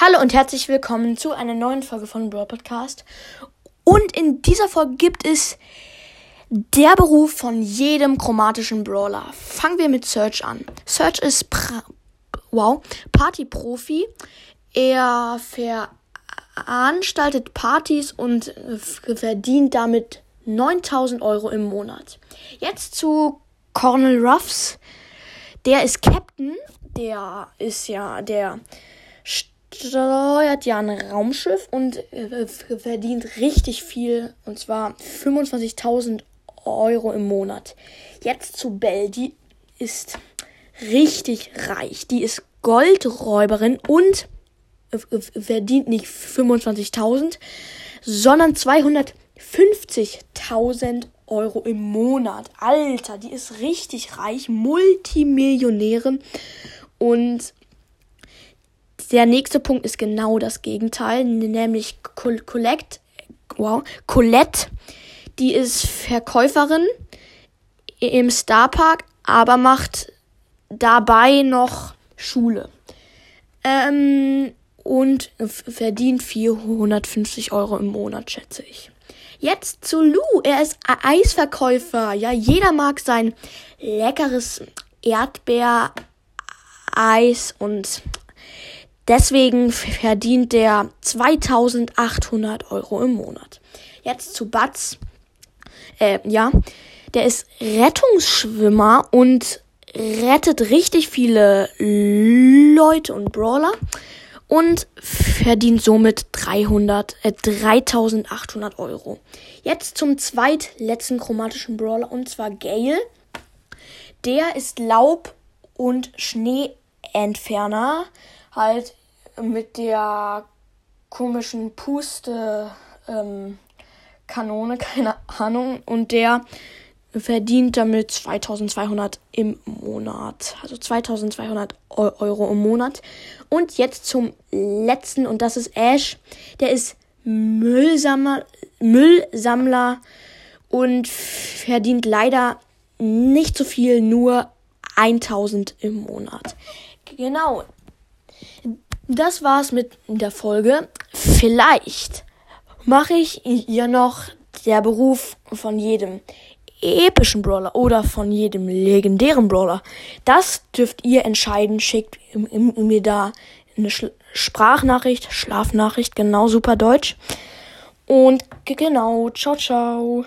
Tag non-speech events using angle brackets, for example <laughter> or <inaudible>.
Hallo und herzlich willkommen zu einer neuen Folge von Brawl Podcast. Und in dieser Folge gibt es der Beruf von jedem chromatischen Brawler. Fangen wir mit Search an. Search ist pra wow, Partyprofi. Er veranstaltet Partys und verdient damit 9000 Euro im Monat. Jetzt zu Cornel Ruffs. Der ist Captain. Der ist ja der steuert ja ein Raumschiff und äh, verdient richtig viel. Und zwar 25.000 Euro im Monat. Jetzt zu Belle. Die ist richtig reich. Die ist Goldräuberin und äh, verdient nicht 25.000, sondern 250.000 Euro im Monat. Alter, die ist richtig reich, Multimillionärin und der nächste Punkt ist genau das Gegenteil, nämlich Colette. Wow, Colette, die ist Verkäuferin im Starpark, aber macht dabei noch Schule. Ähm, und verdient 450 Euro im Monat, schätze ich. Jetzt zu Lou. Er ist Eisverkäufer. Ja, jeder mag sein leckeres Erdbeereis und Deswegen verdient der 2800 Euro im Monat. Jetzt zu Batz. Äh, ja, der ist Rettungsschwimmer und rettet richtig viele Leute und Brawler und verdient somit 300, äh, 3800 Euro. Jetzt zum zweitletzten chromatischen Brawler und zwar Gale. Der ist Laub- und Schneeentferner halt mit der komischen Puste ähm, Kanone, <laughs> keine Ahnung, und der verdient damit 2200 im Monat. Also 2200 Euro im Monat. Und jetzt zum letzten, und das ist Ash. Der ist Müllsammler, Müllsammler und verdient leider nicht so viel, nur 1000 im Monat. Genau, das war's mit der Folge. Vielleicht mache ich ja noch der Beruf von jedem epischen Brawler oder von jedem legendären Brawler. Das dürft ihr entscheiden. Schickt mir da eine Sprachnachricht, Schlafnachricht, genau super Deutsch. Und genau, ciao, ciao.